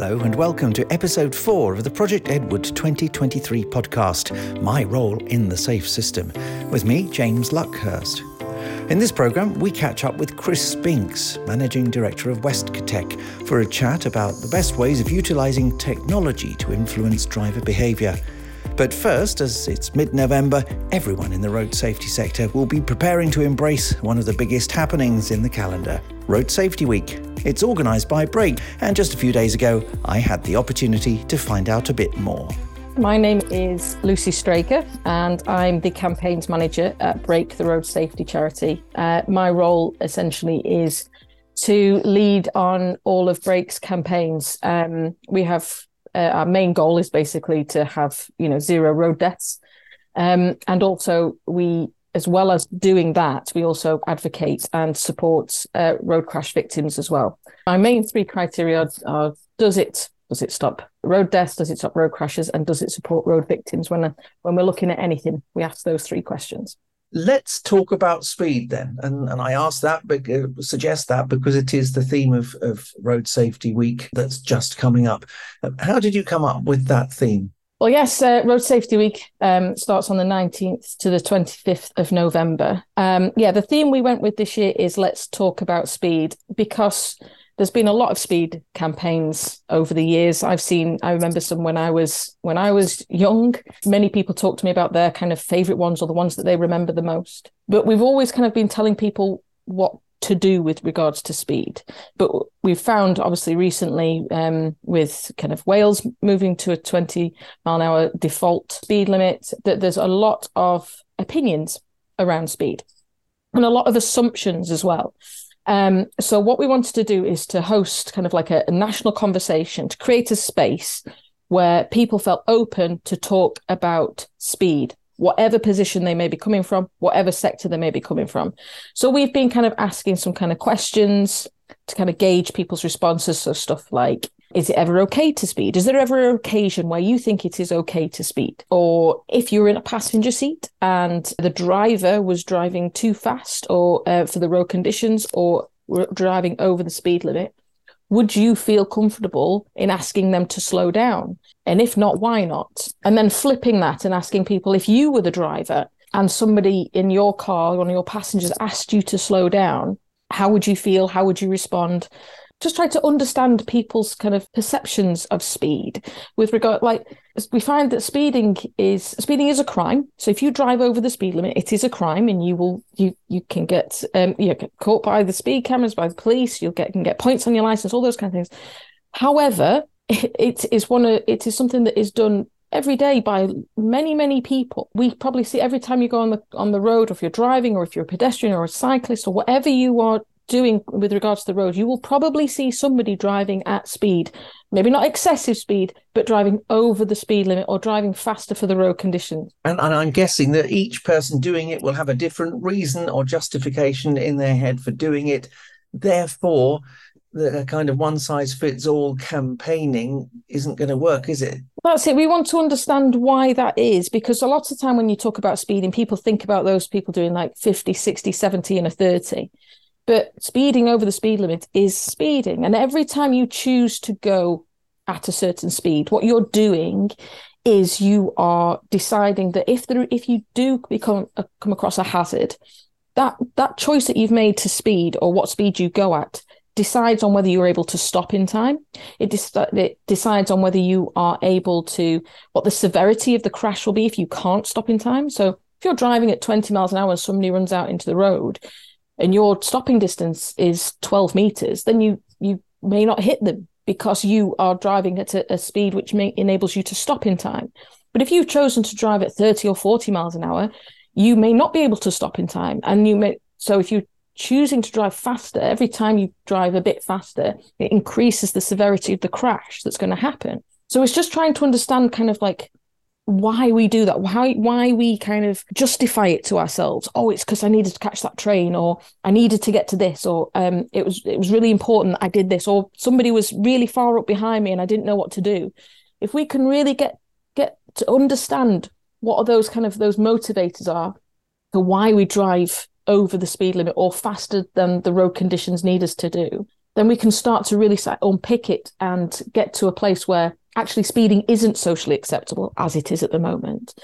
Hello, and welcome to episode four of the Project Edward 2023 podcast, My Role in the Safe System, with me, James Luckhurst. In this programme, we catch up with Chris Spinks, Managing Director of Westcotec, for a chat about the best ways of utilising technology to influence driver behaviour. But first, as it's mid November, everyone in the road safety sector will be preparing to embrace one of the biggest happenings in the calendar Road Safety Week. It's organised by Brake, and just a few days ago, I had the opportunity to find out a bit more. My name is Lucy Straker, and I'm the campaigns manager at Brake, the road safety charity. Uh, my role essentially is to lead on all of Brake's campaigns. Um, we have uh, our main goal is basically to have you know zero road deaths, um, and also we as well as doing that, we also advocate and support uh, road crash victims as well. My main three criteria are: does it does it stop road deaths? Does it stop road crashes? And does it support road victims? When when we're looking at anything, we ask those three questions. Let's talk about speed then, and and I ask that, uh, suggest that because it is the theme of of Road Safety Week that's just coming up. How did you come up with that theme? Well, yes, uh, Road Safety Week um, starts on the 19th to the 25th of November. Um, yeah, the theme we went with this year is Let's Talk About Speed because there's been a lot of speed campaigns over the years. I've seen, I remember some when I was when I was young. Many people talk to me about their kind of favorite ones or the ones that they remember the most. But we've always kind of been telling people what to do with regards to speed. But we've found, obviously, recently um, with kind of Wales moving to a 20 mile an hour default speed limit, that there's a lot of opinions around speed and a lot of assumptions as well. Um, so, what we wanted to do is to host kind of like a, a national conversation to create a space where people felt open to talk about speed whatever position they may be coming from, whatever sector they may be coming from. So we've been kind of asking some kind of questions to kind of gauge people's responses. So stuff like, is it ever okay to speed? Is there ever an occasion where you think it is okay to speed? Or if you're in a passenger seat and the driver was driving too fast or uh, for the road conditions or driving over the speed limit, would you feel comfortable in asking them to slow down? And if not, why not? And then flipping that and asking people if you were the driver and somebody in your car, one of your passengers asked you to slow down, how would you feel? How would you respond? just try to understand people's kind of perceptions of speed with regard like we find that speeding is speeding is a crime. So if you drive over the speed limit it is a crime and you will you you can get um you get caught by the speed cameras by the police you'll get can get points on your license all those kind of things. However it, is one of it is something that is done every day by many many people. We probably see every time you go on the on the road or if you're driving or if you're a pedestrian or a cyclist or whatever you are doing with regards to the road, you will probably see somebody driving at speed, maybe not excessive speed, but driving over the speed limit or driving faster for the road conditions. And, and I'm guessing that each person doing it will have a different reason or justification in their head for doing it. Therefore, the kind of one size fits all campaigning isn't going to work, is it? That's it. We want to understand why that is because a lot of time when you talk about speeding, people think about those people doing like 50, 60, 70, and a 30. But speeding over the speed limit is speeding. And every time you choose to go at a certain speed, what you're doing is you are deciding that if there if you do become uh, come across a hazard, that that choice that you've made to speed or what speed you go at decides on whether you're able to stop in time. It, it decides on whether you are able to what the severity of the crash will be if you can't stop in time. So if you're driving at 20 miles an hour and somebody runs out into the road, and your stopping distance is 12 meters, then you you may not hit them because you are driving at a, a speed which may, enables you to stop in time. But if you've chosen to drive at 30 or 40 miles an hour, you may not be able to stop in time. And you may so if you're choosing to drive faster, every time you drive a bit faster, it increases the severity of the crash that's going to happen. So it's just trying to understand kind of like why we do that why why we kind of justify it to ourselves. Oh it's because i needed to catch that train or i needed to get to this or um it was it was really important i did this or somebody was really far up behind me and i didn't know what to do. If we can really get get to understand what are those kind of those motivators are for why we drive over the speed limit or faster than the road conditions need us to do then we can start to really unpick it and get to a place where actually speeding isn't socially acceptable as it is at the moment.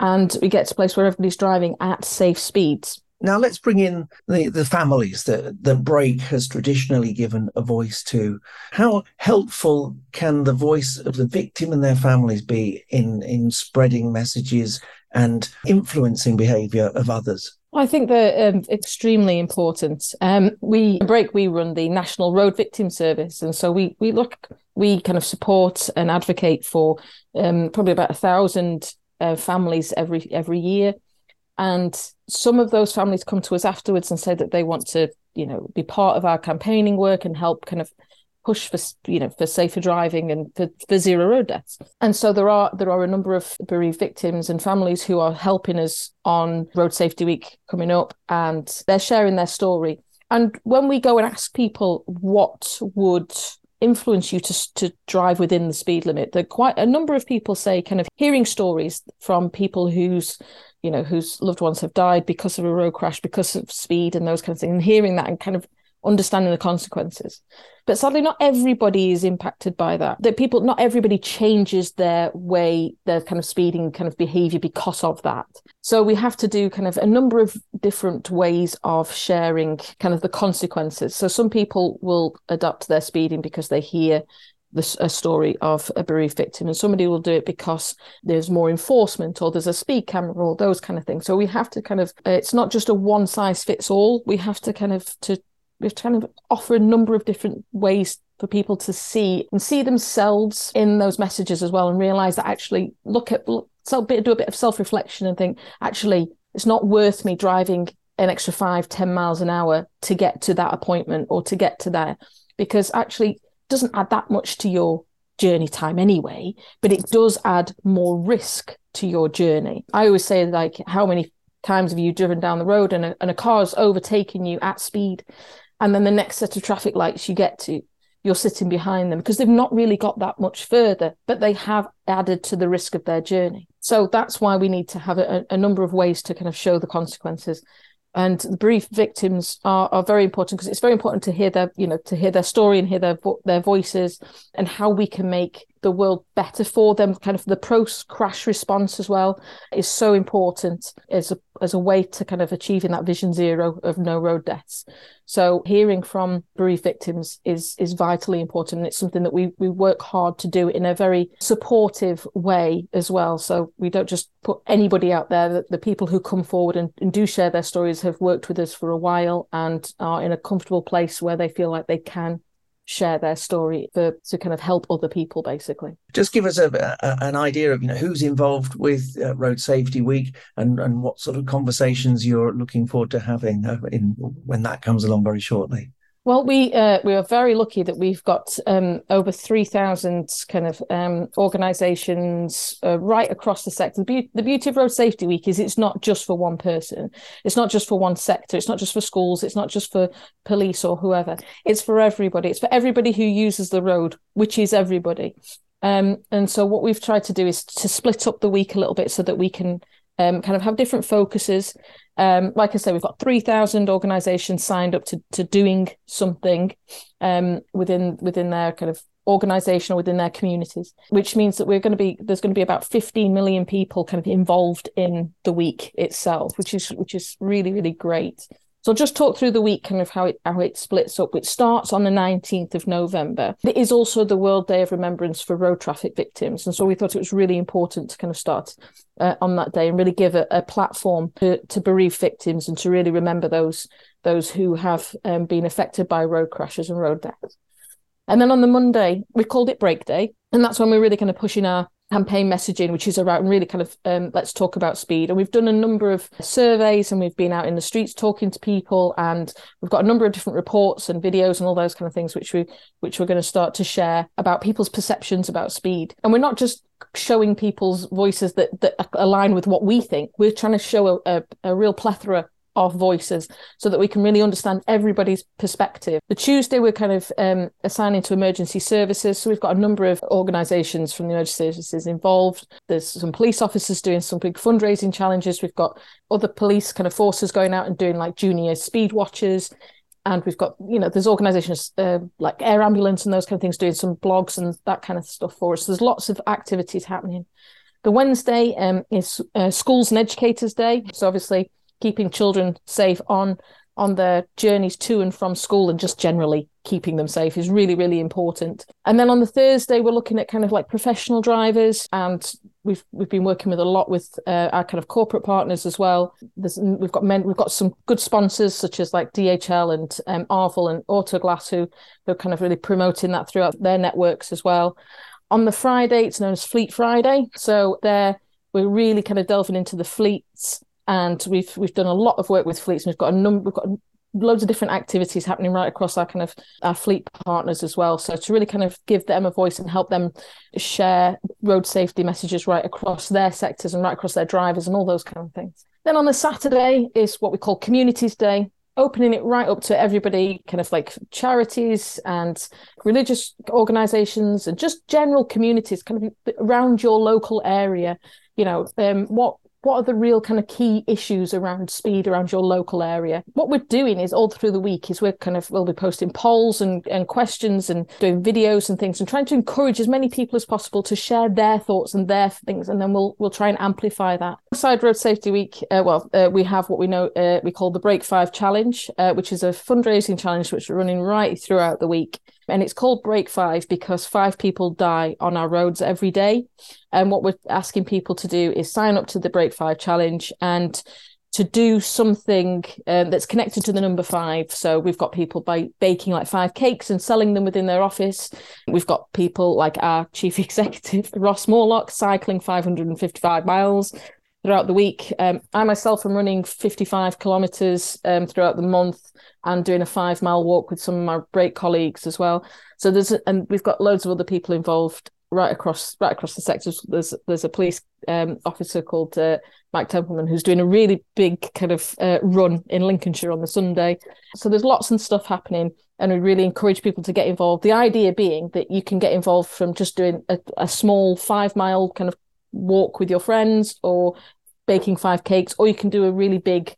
And we get to a place where everybody's driving at safe speeds. Now let's bring in the, the families that, that Brake has traditionally given a voice to. How helpful can the voice of the victim and their families be in, in spreading messages and influencing behaviour of others? I think they're um, extremely important. Um, we Brake. We run the National Road Victim Service, and so we we look, we kind of support and advocate for um, probably about a thousand uh, families every every year, and some of those families come to us afterwards and say that they want to, you know, be part of our campaigning work and help kind of push for you know for safer driving and for, for zero road deaths. And so there are there are a number of bereaved victims and families who are helping us on road safety week coming up and they're sharing their story. And when we go and ask people what would influence you to, to drive within the speed limit there quite a number of people say kind of hearing stories from people whose you know whose loved ones have died because of a road crash because of speed and those kinds of things and hearing that and kind of understanding the consequences. But sadly, not everybody is impacted by that. That people, not everybody changes their way, their kind of speeding kind of behavior because of that. So we have to do kind of a number of different ways of sharing kind of the consequences. So some people will adapt their speeding because they hear a story of a bereaved victim, and somebody will do it because there's more enforcement or there's a speed camera or those kind of things. So we have to kind of, uh, it's not just a one size fits all. We have to kind of to we have to kind of offer a number of different ways for people to see and see themselves in those messages as well and realize that actually look at so do a bit of self-reflection and think actually it's not worth me driving an extra five ten miles an hour to get to that appointment or to get to there because actually it doesn't add that much to your journey time anyway but it does add more risk to your journey. I always say like how many times have you driven down the road and a, and a car's overtaking you at speed and then the next set of traffic lights you get to you're sitting behind them because they've not really got that much further but they have added to the risk of their journey. So that's why we need to have a, a number of ways to kind of show the consequences. And the bereaved victims are, are very important because it's very important to hear their you know to hear their story and hear their their voices and how we can make the world better for them. Kind of the post crash response as well is so important as a as a way to kind of achieving that vision zero of no road deaths. So hearing from bereaved victims is is vitally important and it's something that we we work hard to do in a very supportive way as well. So we don't just put anybody out there. The, the people who come forward and, and do share their stories have worked with us for a while and are in a comfortable place where they feel like they can share their story for, to kind of help other people basically. Just give us a, a, an idea of you know who's involved with uh, road safety week and and what sort of conversations you're looking forward to having uh, in when that comes along very shortly well, we uh, we are very lucky that we've got um, over three thousand kind of um, organisations uh, right across the sector. The, be- the, beauty of Road Safety Week is it's not just for one person, it's not just for one sector, it's not just for schools, it's not just for police or whoever. It's for everybody. It's for everybody who uses the road, which is everybody. Um, and so what we've tried to do is to split up the week a little bit so that we can um, kind of have different focuses. Um, like I say, we've got 3,000 organizations signed up to, to doing something um, within within their kind of organization or within their communities, which means that we're going to be there's going to be about 15 million people kind of involved in the week itself, which is which is really really great. So I'll just talk through the week kind of how it how it splits up. It starts on the 19th of November. It is also the World Day of Remembrance for road traffic victims. And so we thought it was really important to kind of start uh, on that day and really give a, a platform to, to bereaved victims and to really remember those those who have um, been affected by road crashes and road deaths. And then on the Monday, we called it Brake Day. And that's when we're really kind of pushing our campaign messaging, which is around really kind of um, let's talk about speed. And we've done a number of surveys and we've been out in the streets talking to people, and we've got a number of different reports and videos and all those kind of things, which we which we're going to start to share about people's perceptions about speed. And we're not just showing people's voices that that align with what we think. We're trying to show a, a, a real plethora of voices so that we can really understand everybody's perspective. The Tuesday, we're kind of um, assigning to emergency services. So we've got a number of organisations from the emergency services involved. There's some police officers doing some big fundraising challenges. We've got other police kind of forces going out and doing like junior speed watches. and we've got you know there's organisations uh, like Air Ambulance and those kind of things doing some blogs and that kind of stuff for us. There's lots of activities happening. The Wednesday um, is uh, Schools and Educators Day, so obviously keeping children safe on on their journeys to and from school and just generally keeping them safe is really really important. And then on the thursday we're looking at kind of like professional drivers and we've we've been working with a lot with uh, our kind of corporate partners as well. There's, we've got men we've got some good sponsors such as like dhl and um, arval and autoglass who who are kind of really promoting that throughout their networks as well. On the friday it's known as fleet friday. So there we're really kind of delving into the fleets and we've we've done a lot of work with fleets and we've got a number we've got loads of different activities happening right across our kind of our fleet partners as well. So to really kind of give them a voice and help them share road safety messages right across their sectors and right across their drivers and all those kind of things. Then on the saturday is what we call communities day opening it right up to everybody kind of like charities and religious organizations and just general communities kind of around your local area. You know um, what what are the real kind of key issues around speed around your local area? What we're doing is all through the week is we're kind of we'll be posting polls and, and questions and doing videos and things and trying to encourage as many people as possible to share their thoughts and their things and then we'll we'll try and amplify that side road safety week uh, well uh, we have what we know uh, we call the Brake five challenge uh, which is a fundraising challenge which we're running right throughout the week and it's called Brake Five because five people die on our roads every day. And what we're asking people to do is sign up to the Brake Five challenge and to do something um, that's connected to the number five. So we've got people by baking like five cakes and selling them within their office. We've got people like our chief executive, Ross Moorlock, cycling 555 miles throughout the week. Um, I myself am running 55 kilometers um, throughout the month and doing a five mile walk with some of my great colleagues as well. So there's and we've got loads of other people involved right across right across the sectors. There's there's a police um, officer called uh, Mike Templeman who's doing a really big kind of uh, run in Lincolnshire on the Sunday. So there's lots and stuff happening, and we really encourage people to get involved. The idea being that you can get involved from just doing a, a small five mile kind of walk with your friends or baking five cakes, or you can do a really big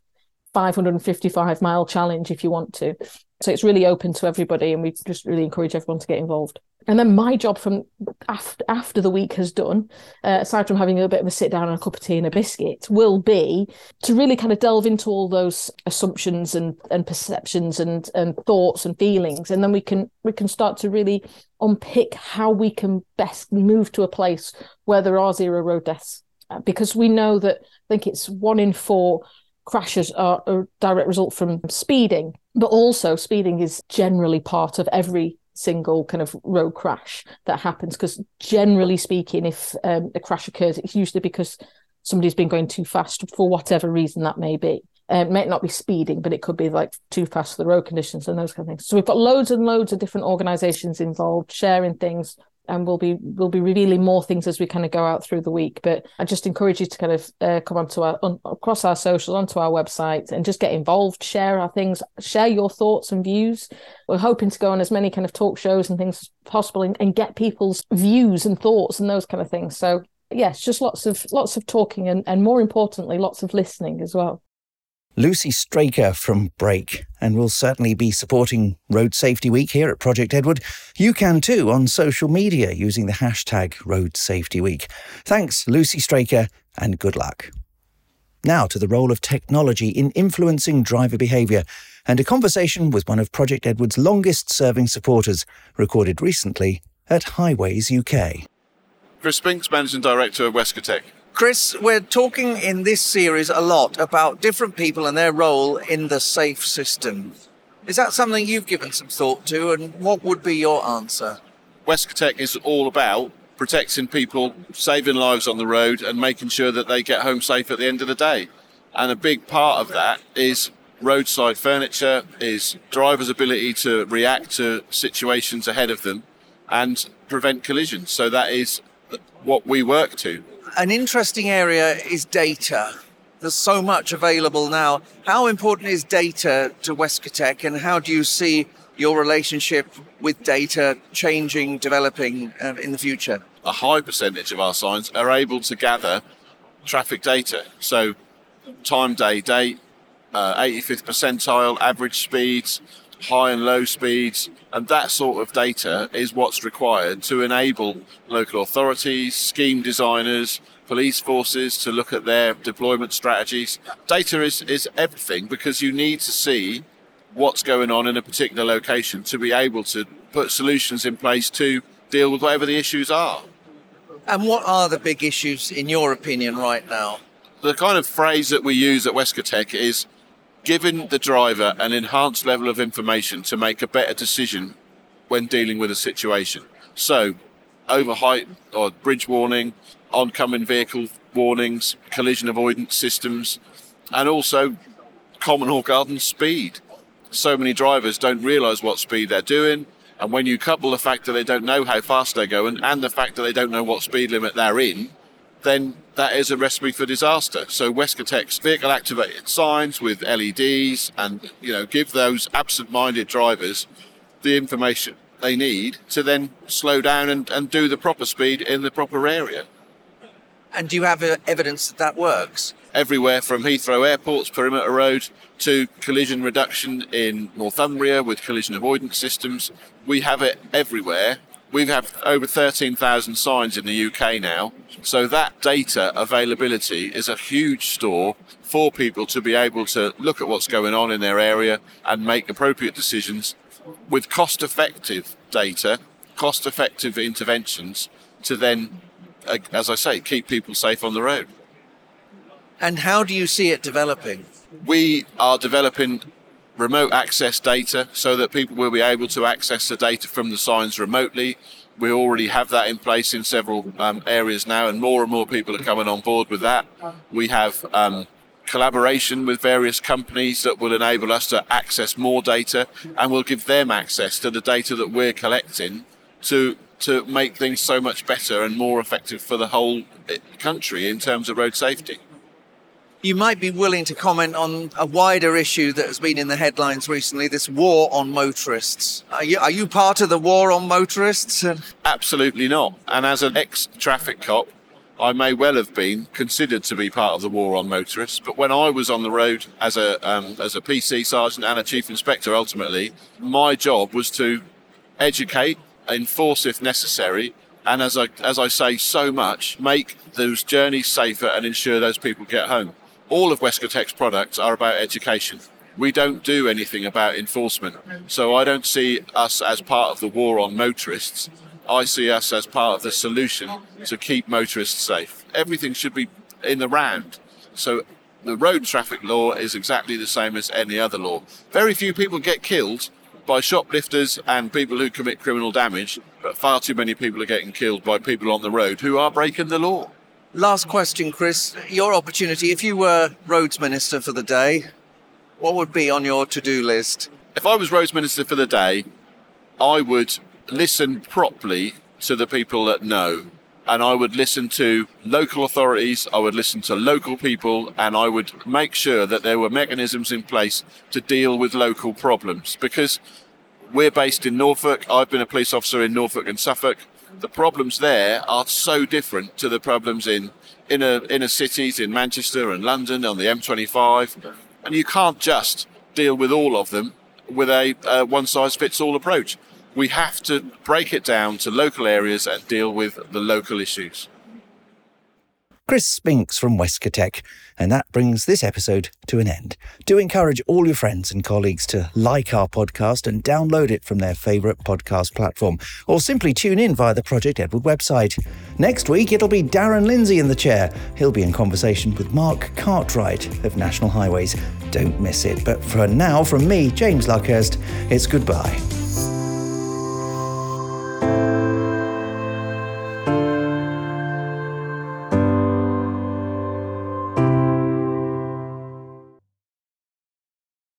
555 mile challenge if you want to. So it's really open to everybody, and we just really encourage everyone to get involved. And then my job from after after the week has done, uh, aside from having a bit of a sit down and a cup of tea and a biscuit, will be to really kind of delve into all those assumptions and and perceptions and and thoughts and feelings, and then we can we can start to really unpick how we can best move to a place where there are zero road deaths because we know that I think it's one in four crashes are a direct result from speeding, but also speeding is generally part of every single kind of road crash that happens. Because generally speaking, if um, a crash occurs, it's usually because somebody's been going too fast for whatever reason that may be. Uh, it might not be speeding, but it could be like too fast for the road conditions and those kind of things. So we've got loads and loads of different organisations involved, sharing things, and we'll be we'll be revealing more things as we kind of go out through the week. But I just encourage you to kind of uh, come onto our on, across our socials, onto our website, and just get involved, share our things, share your thoughts and views. We're hoping to go on as many kind of talk shows and things as possible, and, and get people's views and thoughts and those kind of things. So yes, just lots of lots of talking and, and more importantly, lots of listening as well. Lucy Straker from Brake, and we'll certainly be supporting Road Safety Week here at Project Edward. You can too on social media using the hashtag Road Safety Week. Thanks, Lucy Straker, and good luck. Now to the role of technology in influencing driver behaviour, and a conversation with one of Project Edward's longest serving supporters, recorded recently at Highways UK. Chris Spinks, Managing Director of Westcotec. Chris, we're talking in this series a lot about different people and their role in the safe system. Is that something you've given some thought to, and what would be your answer? Westcotec is all about protecting people, saving lives on the road, and making sure that they get home safe at the end of the day. And a big part of that is roadside furniture, is drivers' ability to react to situations ahead of them and prevent collisions. So that is what we work to an interesting area is data. There's so much available now. How important is data to Westcotec, and how do you see your relationship with data changing, developing uh, in the future? A high percentage of our signs are able to gather traffic data. So, time, day, date, uh, 85th percentile, average speeds, high and low speeds, and that sort of data is what's required to enable local authorities, scheme designers, police forces to look at their deployment strategies. Data is, is everything because you need to see what's going on in a particular location to be able to put solutions in place to deal with whatever the issues are. And what are the big issues, in your opinion, right now? The kind of phrase that we use at Westcotec is giving the driver an enhanced level of information to make a better decision when dealing with a situation. So, over height or bridge warning, oncoming vehicle warnings, collision avoidance systems, and also common or garden speed. So many drivers don't realise what speed they're doing, and when you couple the fact that they don't know how fast they're going and the fact that they don't know what speed limit they're in, then that is a recipe for disaster. So Westcotec's vehicle activated signs with LEDs and you know give those absent-minded drivers the information they need to then slow down and, and do the proper speed in the proper area. And do you have uh, evidence that that works? Everywhere from Heathrow Airport's perimeter road to collision reduction in Northumbria with collision avoidance systems. We have it everywhere we have over 13,000 signs in the UK now. So that data availability is a huge store for people to be able to look at what's going on in their area and make appropriate decisions with cost effective data, cost effective interventions to then, uh, as I say, keep people safe on the road. And how do you see it developing? We are developing remote access data so that people will be able to access the data from the signs remotely. We already have that in place in several um, areas now, and more and more people are coming on board with that. We have um, collaboration with various companies that will enable us to access more data and will give them access to the data that we're collecting to to make things so much better and more effective for the whole eh, country in terms of road safety you might be willing to comment on a wider issue that has been in the headlines recently this war on motorists. Are you, are you part of the war on motorists? Absolutely not. And as an ex traffic cop, I may well have been considered to be part of the war on motorists, but when I was on the road as a um, as a PC sergeant and a chief inspector, ultimately, my job was to educate, enforce if necessary, and as I as I say so much, make those journeys safer and ensure those people get home all of Westcotec's products are about education. We don't do anything about enforcement. So I don't see us as part of the war on motorists. I see us as part of the solution to keep motorists safe. Everything should be in the round. So the road traffic law is exactly the same as any other law. Very few people get killed by shoplifters and people who commit criminal damage, but far too many people are getting killed by people on the road who are breaking the law. Last question, Chris. Your opportunity. If you were Roads Minister for the day, what would be on your to do list? If I was Roads Minister for the day, I would listen properly to the people that know. And I would listen to local authorities, I would listen to local people, and I would make sure that there were mechanisms in place to deal with local problems. Because we're based in Norfolk, I've been a police officer in Norfolk and Suffolk the problems there are so different to the problems in inner inner cities in Manchester and London on the M25, and you can't just deal with all of them with a uh, one size fits all approach. We have to break it down to local areas and deal with the local issues. Chris Spinks from Westcotec. And that brings this episode to an end. Do encourage all your friends and colleagues to like our podcast and download it from their favourite podcast platform, or simply tune in via the Project Edward website. Next week, it'll be Darren Lindsay in the chair. He'll be in conversation with Mark Cartwright of National Highways. Don't miss it. But for now, from me, James Luckhurst, it's goodbye.